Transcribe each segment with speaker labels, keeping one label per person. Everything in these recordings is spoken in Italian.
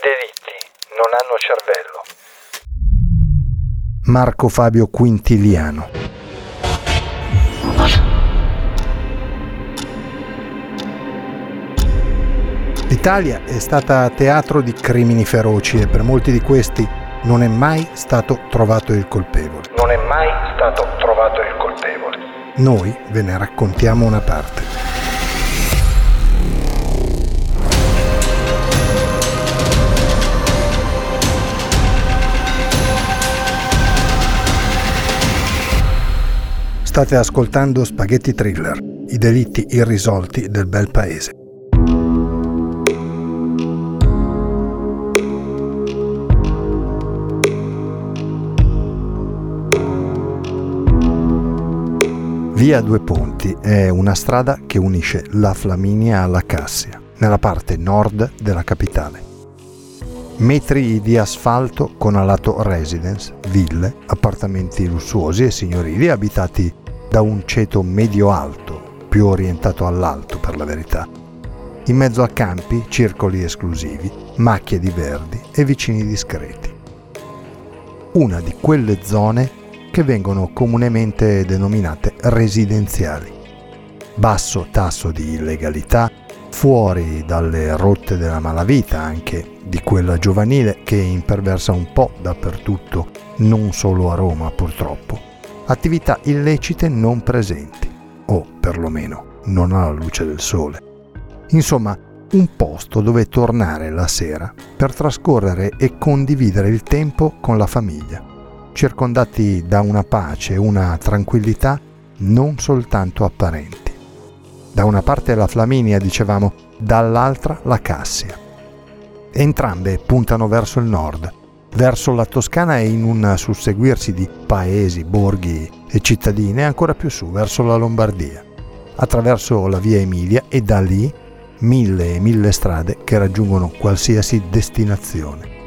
Speaker 1: Delitti non hanno cervello.
Speaker 2: Marco Fabio Quintiliano. L'Italia è stata teatro di crimini feroci e per molti di questi non è mai stato trovato il colpevole.
Speaker 1: Non è mai stato trovato il colpevole.
Speaker 2: Noi ve ne raccontiamo una parte. State ascoltando Spaghetti Thriller, i delitti irrisolti del bel paese. Via Due Ponti è una strada che unisce la Flaminia alla Cassia, nella parte nord della capitale. Metri di asfalto con a lato residence, ville, appartamenti lussuosi e signorili abitati da un ceto medio-alto, più orientato all'alto per la verità. In mezzo a campi, circoli esclusivi, macchie di verdi e vicini discreti. Una di quelle zone che vengono comunemente denominate residenziali. Basso tasso di illegalità, fuori dalle rotte della malavita, anche di quella giovanile che imperversa un po' dappertutto, non solo a Roma purtroppo attività illecite non presenti, o perlomeno non alla luce del sole. Insomma, un posto dove tornare la sera per trascorrere e condividere il tempo con la famiglia, circondati da una pace e una tranquillità non soltanto apparenti. Da una parte la Flaminia, dicevamo, dall'altra la Cassia. Entrambe puntano verso il nord, verso la Toscana e in un susseguirsi di paesi, borghi e cittadine ancora più su, verso la Lombardia, attraverso la via Emilia e da lì mille e mille strade che raggiungono qualsiasi destinazione.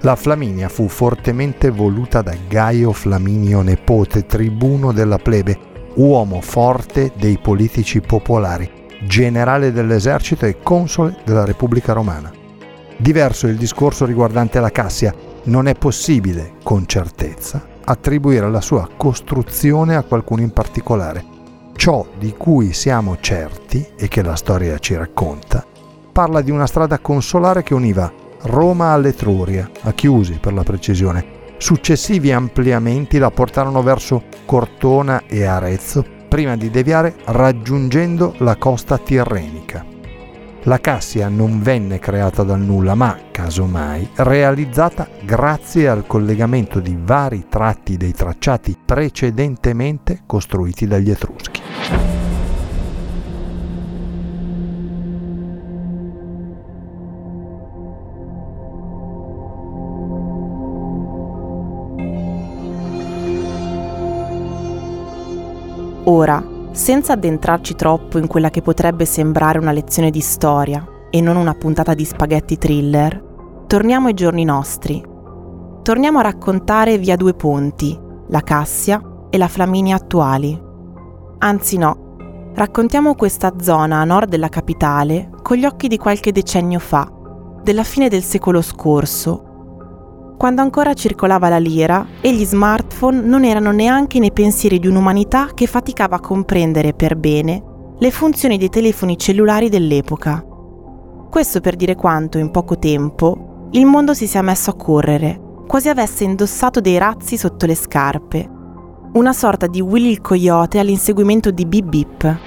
Speaker 2: La Flaminia fu fortemente voluta da Gaio Flaminio Nepote, tribuno della plebe, uomo forte dei politici popolari, generale dell'esercito e console della Repubblica Romana. Diverso il discorso riguardante la Cassia. Non è possibile, con certezza, attribuire la sua costruzione a qualcuno in particolare. Ciò di cui siamo certi, e che la storia ci racconta, parla di una strada consolare che univa Roma all'Etruria, a Chiusi per la precisione. Successivi ampliamenti la portarono verso Cortona e Arezzo, prima di deviare raggiungendo la costa tirrenica. La Cassia non venne creata dal nulla, ma, casomai, realizzata grazie al collegamento di vari tratti dei tracciati precedentemente costruiti dagli Etruschi.
Speaker 3: Ora, senza addentrarci troppo in quella che potrebbe sembrare una lezione di storia e non una puntata di spaghetti thriller, torniamo ai giorni nostri. Torniamo a raccontare via due ponti, la Cassia e la Flaminia attuali. Anzi no, raccontiamo questa zona a nord della capitale con gli occhi di qualche decennio fa, della fine del secolo scorso, quando ancora circolava la lira e gli smartphone non erano neanche nei pensieri di un'umanità che faticava a comprendere per bene le funzioni dei telefoni cellulari dell'epoca. Questo per dire quanto in poco tempo il mondo si sia messo a correre, quasi avesse indossato dei razzi sotto le scarpe, una sorta di Willy il coyote all'inseguimento di Bip Bip,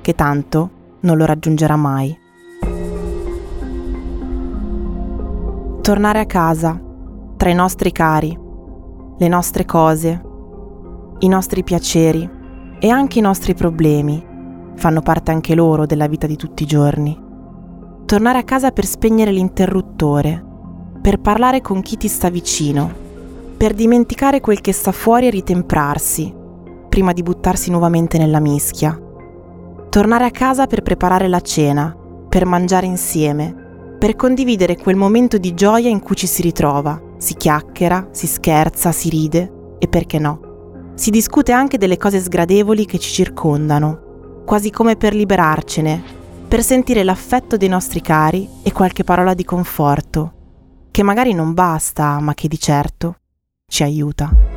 Speaker 3: che tanto non lo raggiungerà mai. Tornare a casa tra i nostri cari, le nostre cose, i nostri piaceri, E anche i nostri problemi fanno parte anche loro della vita di tutti i giorni. Tornare a casa per spegnere l'interruttore, per parlare con chi ti sta vicino, per dimenticare quel che sta fuori e ritemprarsi, prima di buttarsi nuovamente nella mischia. Tornare a casa per preparare la cena, per mangiare insieme, per condividere quel momento di gioia in cui ci si ritrova, si chiacchiera, si scherza, si ride e perché no. Si discute anche delle cose sgradevoli che ci circondano, quasi come per liberarcene, per sentire l'affetto dei nostri cari e qualche parola di conforto, che magari non basta, ma che di certo ci aiuta.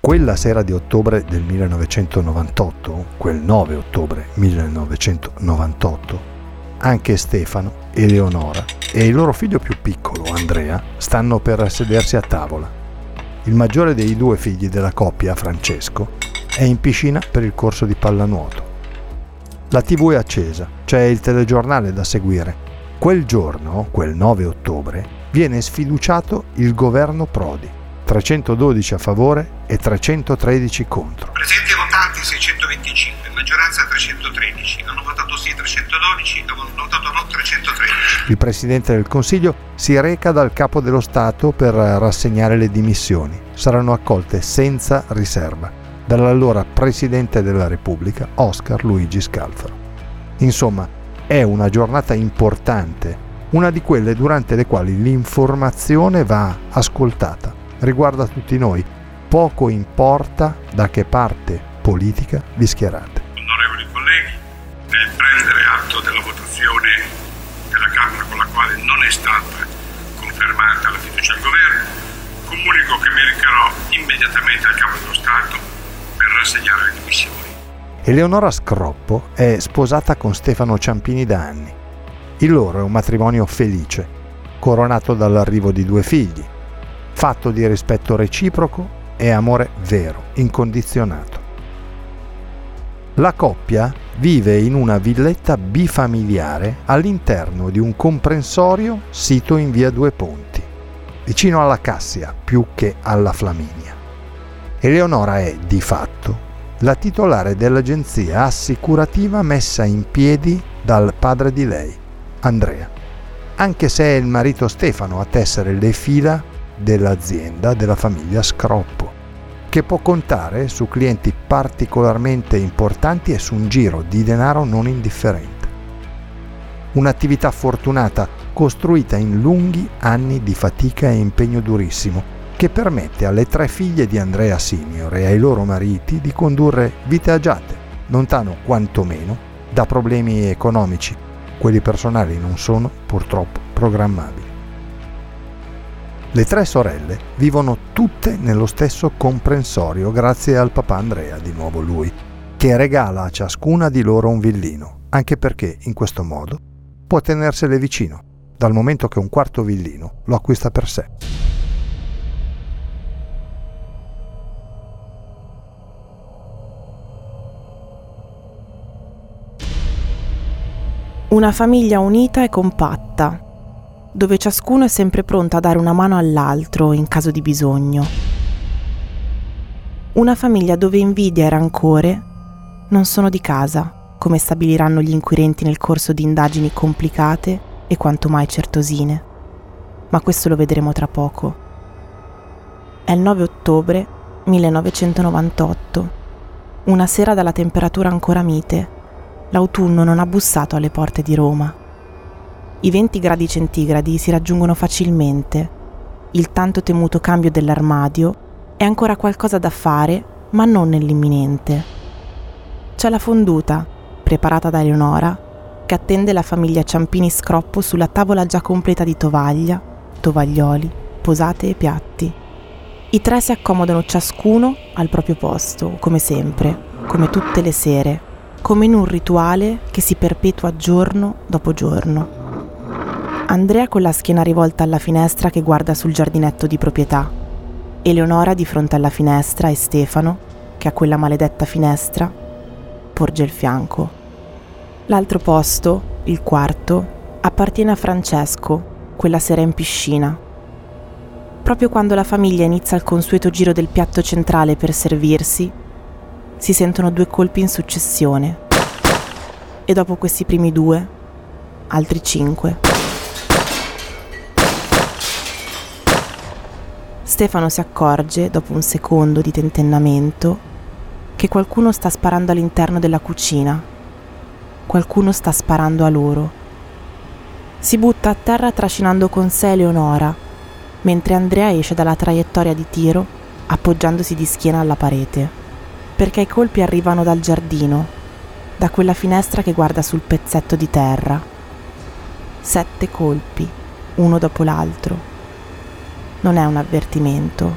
Speaker 2: Quella sera di ottobre del 1998, quel 9 ottobre 1998, anche Stefano, Eleonora e il loro figlio più piccolo, Andrea, stanno per sedersi a tavola. Il maggiore dei due figli della coppia, Francesco, è in piscina per il corso di pallanuoto. La tv è accesa, c'è il telegiornale da seguire. Quel giorno, quel 9 ottobre, viene sfiduciato il governo Prodi 312 a favore e 313 contro.
Speaker 4: Presenti votanti 625, maggioranza 313, hanno votato sì 312, hanno votato no 313.
Speaker 2: Il Presidente del Consiglio si reca dal Capo dello Stato per rassegnare le dimissioni. Saranno accolte senza riserva dall'allora Presidente della Repubblica Oscar Luigi Scalfaro. Insomma, è una giornata importante, una di quelle durante le quali l'informazione va ascoltata riguarda tutti noi, poco importa da che parte politica vi schierate.
Speaker 4: Onorevoli colleghi, nel prendere atto della votazione della Camera con la quale non è stata confermata la fiducia al governo, comunico che mi recherò immediatamente al Capo dello Stato per rassegnare le dimissioni.
Speaker 2: Eleonora Scroppo è sposata con Stefano Ciampini da anni. Il loro è un matrimonio felice, coronato dall'arrivo di due figli, fatto di rispetto reciproco e amore vero, incondizionato. La coppia vive in una villetta bifamiliare all'interno di un comprensorio sito in via Due Ponti, vicino alla Cassia più che alla Flaminia. Eleonora è, di fatto, la titolare dell'agenzia assicurativa messa in piedi dal padre di lei, Andrea, anche se è il marito Stefano a tessere le fila dell'azienda della famiglia Scroppo, che può contare su clienti particolarmente importanti e su un giro di denaro non indifferente. Un'attività fortunata costruita in lunghi anni di fatica e impegno durissimo, che permette alle tre figlie di Andrea Senior e ai loro mariti di condurre vite agiate, lontano quantomeno da problemi economici. Quelli personali non sono purtroppo programmabili. Le tre sorelle vivono tutte nello stesso comprensorio grazie al papà Andrea, di nuovo lui, che regala a ciascuna di loro un villino, anche perché in questo modo può tenersele vicino, dal momento che un quarto villino lo acquista per sé.
Speaker 3: Una famiglia unita e compatta, dove ciascuno è sempre pronto a dare una mano all'altro in caso di bisogno. Una famiglia dove invidia e rancore non sono di casa, come stabiliranno gli inquirenti nel corso di indagini complicate e quanto mai certosine. Ma questo lo vedremo tra poco. È il 9 ottobre 1998, una sera dalla temperatura ancora mite. L'autunno non ha bussato alle porte di Roma i 20 gradi centigradi si raggiungono facilmente. Il tanto temuto cambio dell'armadio è ancora qualcosa da fare, ma non nell'imminente. C'è la fonduta, preparata da Eleonora, che attende la famiglia Ciampini Scroppo sulla tavola già completa di tovaglia, tovaglioli, posate e piatti. I tre si accomodano ciascuno al proprio posto, come sempre, come tutte le sere, come in un rituale che si perpetua giorno dopo giorno. Andrea con la schiena rivolta alla finestra che guarda sul giardinetto di proprietà, Eleonora di fronte alla finestra e Stefano, che a quella maledetta finestra porge il fianco. L'altro posto, il quarto, appartiene a Francesco, quella sera in piscina. proprio quando la famiglia inizia il consueto giro del piatto centrale per servirsi, si sentono due colpi in successione. E dopo questi primi due, altri cinque. Stefano si accorge, dopo un secondo di tentennamento, che qualcuno sta sparando all'interno della cucina. Qualcuno sta sparando a loro. Si butta a terra trascinando con sé Eleonora, mentre Andrea esce dalla traiettoria di tiro appoggiandosi di schiena alla parete, perché i colpi arrivano dal giardino, da quella finestra che guarda sul pezzetto di terra. Sette colpi, uno dopo l'altro non è un avvertimento,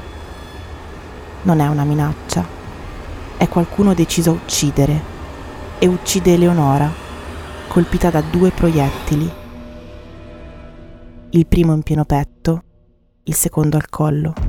Speaker 3: non è una minaccia, è qualcuno deciso a uccidere e uccide Eleonora, colpita da due proiettili, il primo in pieno petto, il secondo al collo.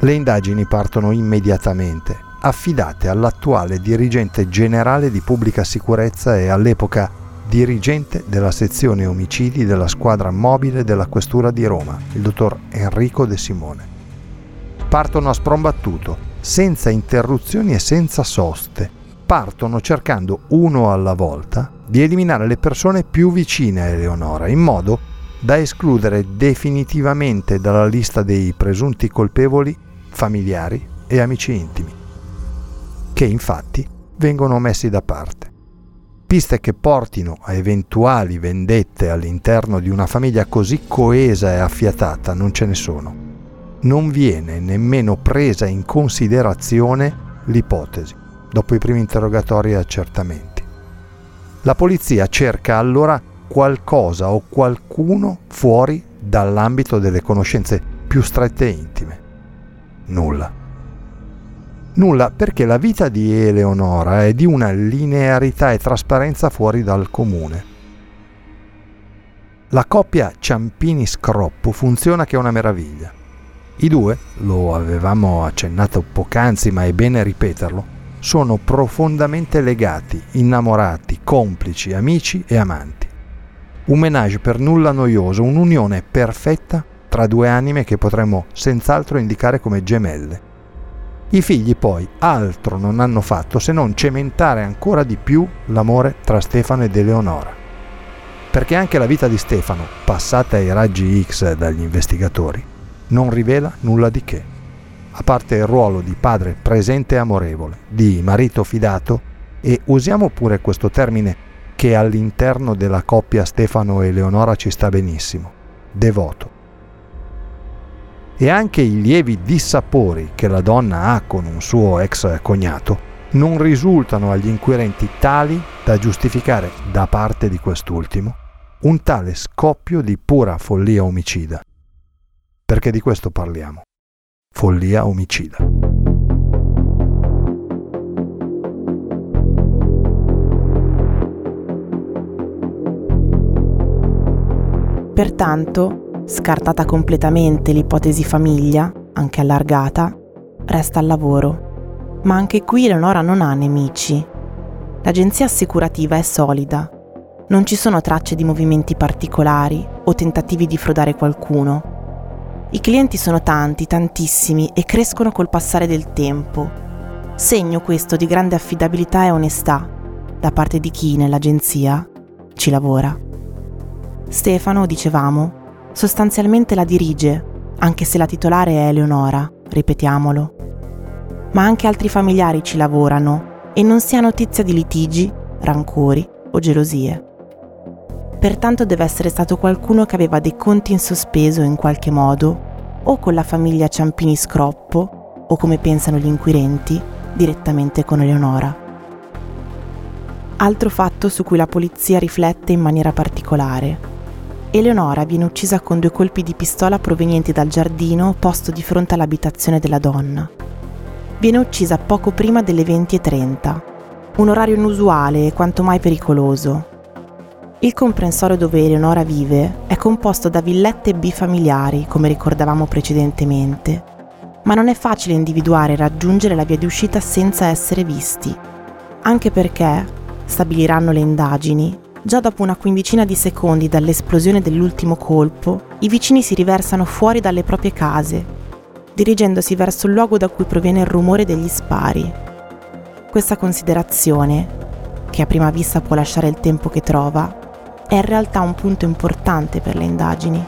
Speaker 2: Le indagini partono immediatamente, affidate all'attuale dirigente generale di pubblica sicurezza e all'epoca dirigente della sezione omicidi della squadra mobile della Questura di Roma, il dottor Enrico De Simone. Partono a sprombattuto, senza interruzioni e senza soste. Partono cercando uno alla volta di eliminare le persone più vicine a Eleonora, in modo da escludere definitivamente dalla lista dei presunti colpevoli familiari e amici intimi, che infatti vengono messi da parte. Piste che portino a eventuali vendette all'interno di una famiglia così coesa e affiatata non ce ne sono. Non viene nemmeno presa in considerazione l'ipotesi, dopo i primi interrogatori e accertamenti. La polizia cerca allora qualcosa o qualcuno fuori dall'ambito delle conoscenze più strette e intime. Nulla. Nulla perché la vita di Eleonora è di una linearità e trasparenza fuori dal comune. La coppia Ciampini-Scroppo funziona che è una meraviglia. I due, lo avevamo accennato poc'anzi ma è bene ripeterlo, sono profondamente legati, innamorati, complici, amici e amanti. Un menage per nulla noioso, un'unione perfetta tra due anime che potremmo senz'altro indicare come gemelle. I figli poi altro non hanno fatto se non cementare ancora di più l'amore tra Stefano ed Eleonora. Perché anche la vita di Stefano, passata ai raggi X dagli investigatori, non rivela nulla di che, a parte il ruolo di padre presente e amorevole, di marito fidato e usiamo pure questo termine che all'interno della coppia Stefano e Eleonora ci sta benissimo, devoto e anche i lievi dissapori che la donna ha con un suo ex cognato non risultano agli inquirenti tali da giustificare da parte di quest'ultimo un tale scoppio di pura follia omicida. Perché di questo parliamo. Follia omicida.
Speaker 3: Pertanto, Scartata completamente l'ipotesi famiglia, anche allargata, resta al lavoro. Ma anche qui Eleonora non ha nemici. L'agenzia assicurativa è solida. Non ci sono tracce di movimenti particolari o tentativi di frodare qualcuno. I clienti sono tanti, tantissimi e crescono col passare del tempo. Segno questo di grande affidabilità e onestà da parte di chi nell'agenzia ci lavora. Stefano, dicevamo, sostanzialmente la dirige, anche se la titolare è Eleonora, ripetiamolo. Ma anche altri familiari ci lavorano e non si ha notizia di litigi, rancori o gelosie. Pertanto deve essere stato qualcuno che aveva dei conti in sospeso in qualche modo, o con la famiglia Ciampini Scroppo, o come pensano gli inquirenti, direttamente con Eleonora. Altro fatto su cui la polizia riflette in maniera particolare Eleonora viene uccisa con due colpi di pistola provenienti dal giardino posto di fronte all'abitazione della donna. Viene uccisa poco prima delle 20.30, un orario inusuale e quanto mai pericoloso. Il comprensorio dove Eleonora vive è composto da villette bifamiliari, come ricordavamo precedentemente, ma non è facile individuare e raggiungere la via di uscita senza essere visti, anche perché, stabiliranno le indagini, già dopo una quindicina di secondi dall'esplosione dell'ultimo colpo, i vicini si riversano fuori dalle proprie case, dirigendosi verso il luogo da cui proviene il rumore degli spari. Questa considerazione, che a prima vista può lasciare il tempo che trova, è in realtà un punto importante per le indagini.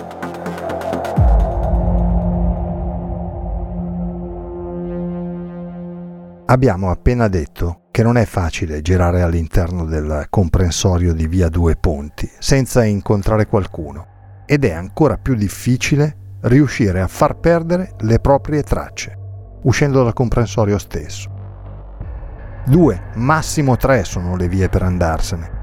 Speaker 2: Abbiamo appena detto che non è facile girare all'interno del comprensorio di Via Due Ponti senza incontrare qualcuno ed è ancora più difficile riuscire a far perdere le proprie tracce, uscendo dal comprensorio stesso. Due, massimo tre sono le vie per andarsene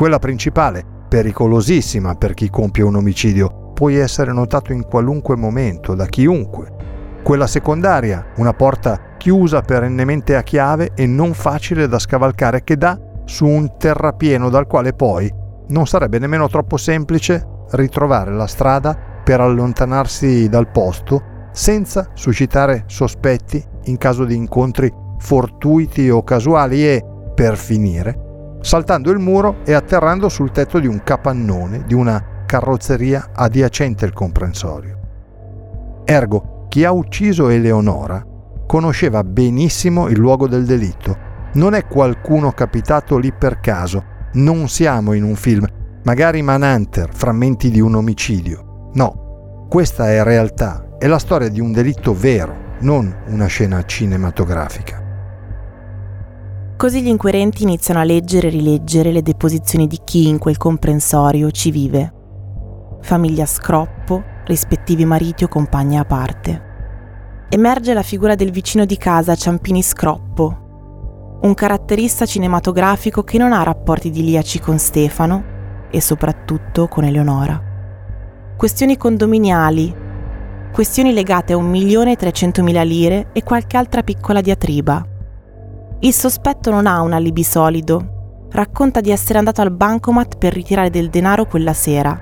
Speaker 2: quella principale, pericolosissima per chi compie un omicidio, puoi essere notato in qualunque momento, da chiunque. Quella secondaria, una porta chiusa perennemente a chiave e non facile da scavalcare che dà su un terrapieno dal quale poi non sarebbe nemmeno troppo semplice ritrovare la strada per allontanarsi dal posto senza suscitare sospetti in caso di incontri fortuiti o casuali e, per finire, saltando il muro e atterrando sul tetto di un capannone di una carrozzeria adiacente al comprensorio. Ergo, chi ha ucciso Eleonora conosceva benissimo il luogo del delitto. Non è qualcuno capitato lì per caso, non siamo in un film, magari Manhunter, frammenti di un omicidio. No, questa è realtà, è la storia di un delitto vero, non una scena cinematografica.
Speaker 3: Così gli inquirenti iniziano a leggere e rileggere le deposizioni di chi in quel comprensorio ci vive. Famiglia scroppo, rispettivi mariti o compagni a parte. Emerge la figura del vicino di casa Ciampini Scroppo, un caratterista cinematografico che non ha rapporti idilliaci con Stefano e soprattutto con Eleonora. Questioni condominiali, questioni legate a 1.300.000 lire e qualche altra piccola diatriba il sospetto non ha un alibi solido. Racconta di essere andato al bancomat per ritirare del denaro quella sera,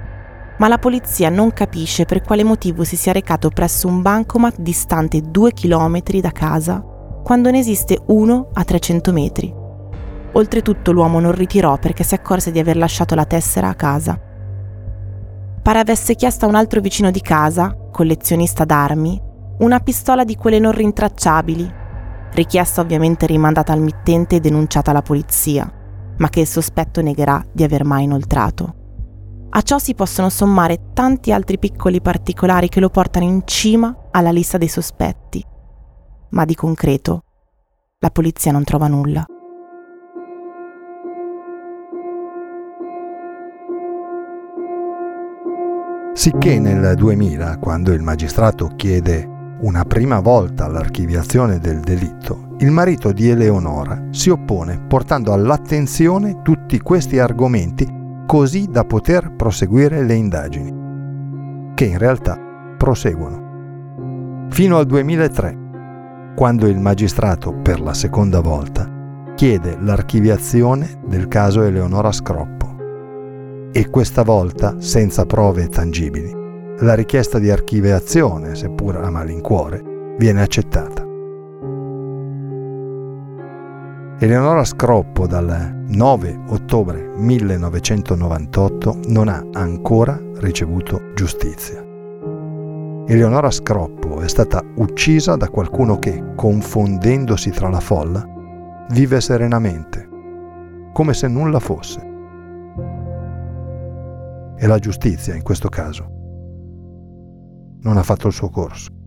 Speaker 3: ma la polizia non capisce per quale motivo si sia recato presso un bancomat distante 2 km da casa, quando ne esiste uno a 300 metri. Oltretutto l'uomo non ritirò perché si accorse di aver lasciato la tessera a casa. Pare avesse chiesto a un altro vicino di casa, collezionista d'armi, una pistola di quelle non rintracciabili richiesta ovviamente rimandata al mittente e denunciata alla polizia, ma che il sospetto negherà di aver mai inoltrato. A ciò si possono sommare tanti altri piccoli particolari che lo portano in cima alla lista dei sospetti, ma di concreto la polizia non trova nulla.
Speaker 2: Sicché nel 2000, quando il magistrato chiede una prima volta l'archiviazione del delitto, il marito di Eleonora si oppone portando all'attenzione tutti questi argomenti così da poter proseguire le indagini, che in realtà proseguono. Fino al 2003, quando il magistrato per la seconda volta chiede l'archiviazione del caso Eleonora Scroppo e questa volta senza prove tangibili la richiesta di archiviazione, seppur a malincuore, viene accettata. Eleonora Scroppo dal 9 ottobre 1998 non ha ancora ricevuto giustizia. Eleonora Scroppo è stata uccisa da qualcuno che, confondendosi tra la folla, vive serenamente, come se nulla fosse. E la giustizia, in questo caso, non ha fatto il suo corso.